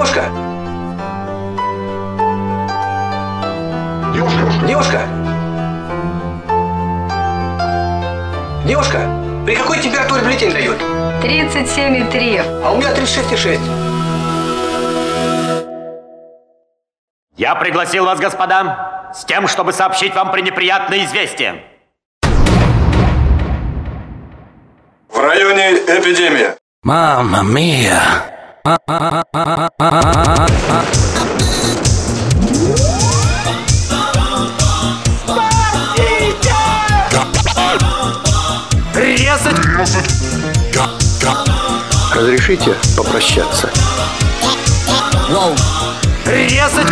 Девушка, девушка, девушка, Девушка, при какой температуре бюллетень дают? 37,3. А у меня 36,6. Я пригласил вас, господа, с тем, чтобы сообщить вам пренеприятное известие. В районе эпидемия. Мама мия. Резать! Разрешите попрощаться? Резать!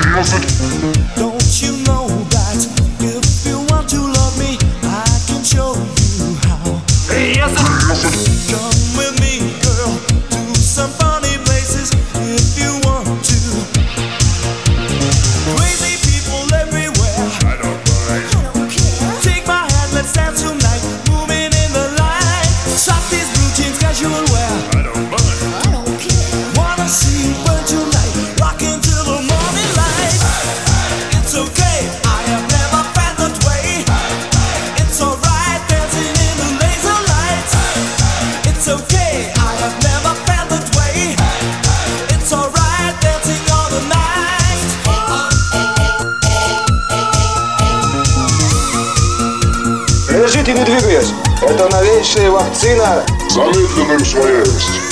почти не двигаясь. Это новейшая вакцина Замедленным своей усвояемостью.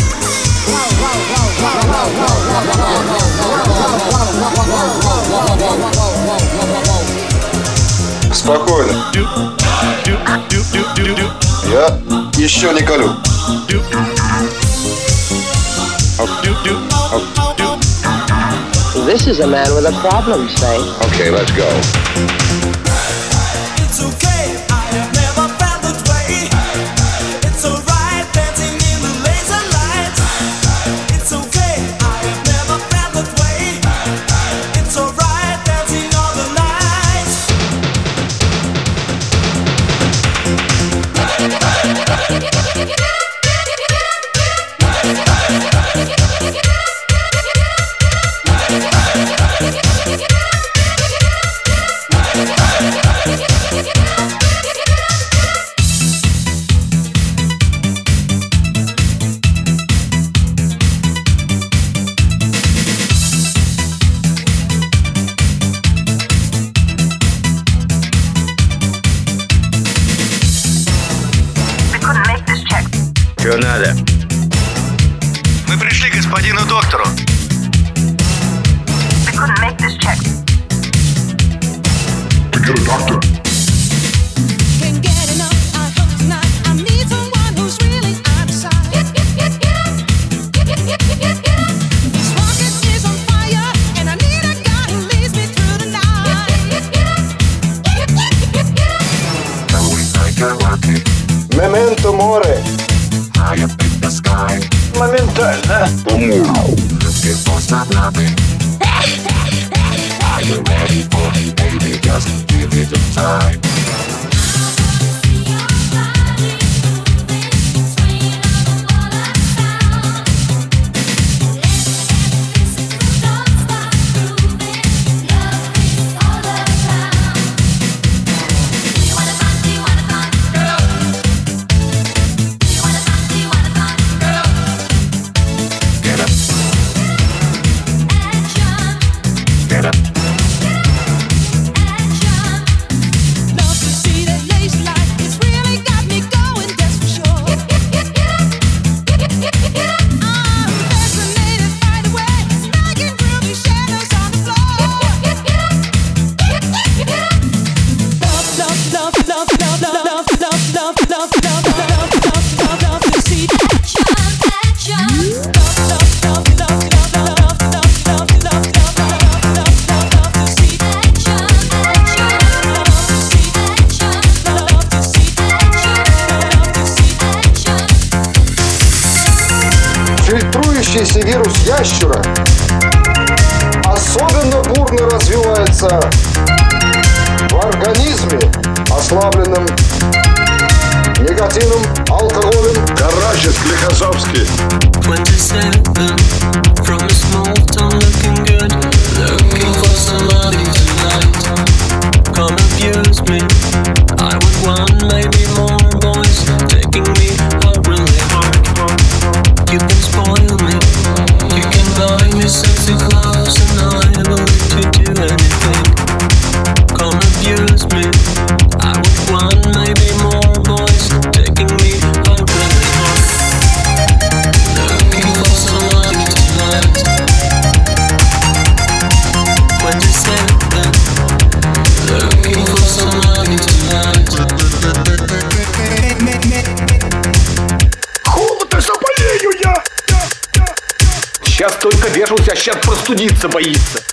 Спокойно. Я еще не колю. This is a man with a problem, say. Okay, let's go. Что надо? Мы пришли к господину доктору. We couldn't make this check. We get a doctor. моментально. Are you ready for me, baby? Just give it time. передающийся вирус ящера особенно бурно развивается в организме, ослабленном негативным, алкоголем. Карачес Лихосовский. Я столько вешался, а сейчас простудиться боится.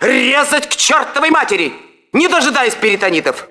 Резать к чертовой матери! Не дожидаясь перитонитов!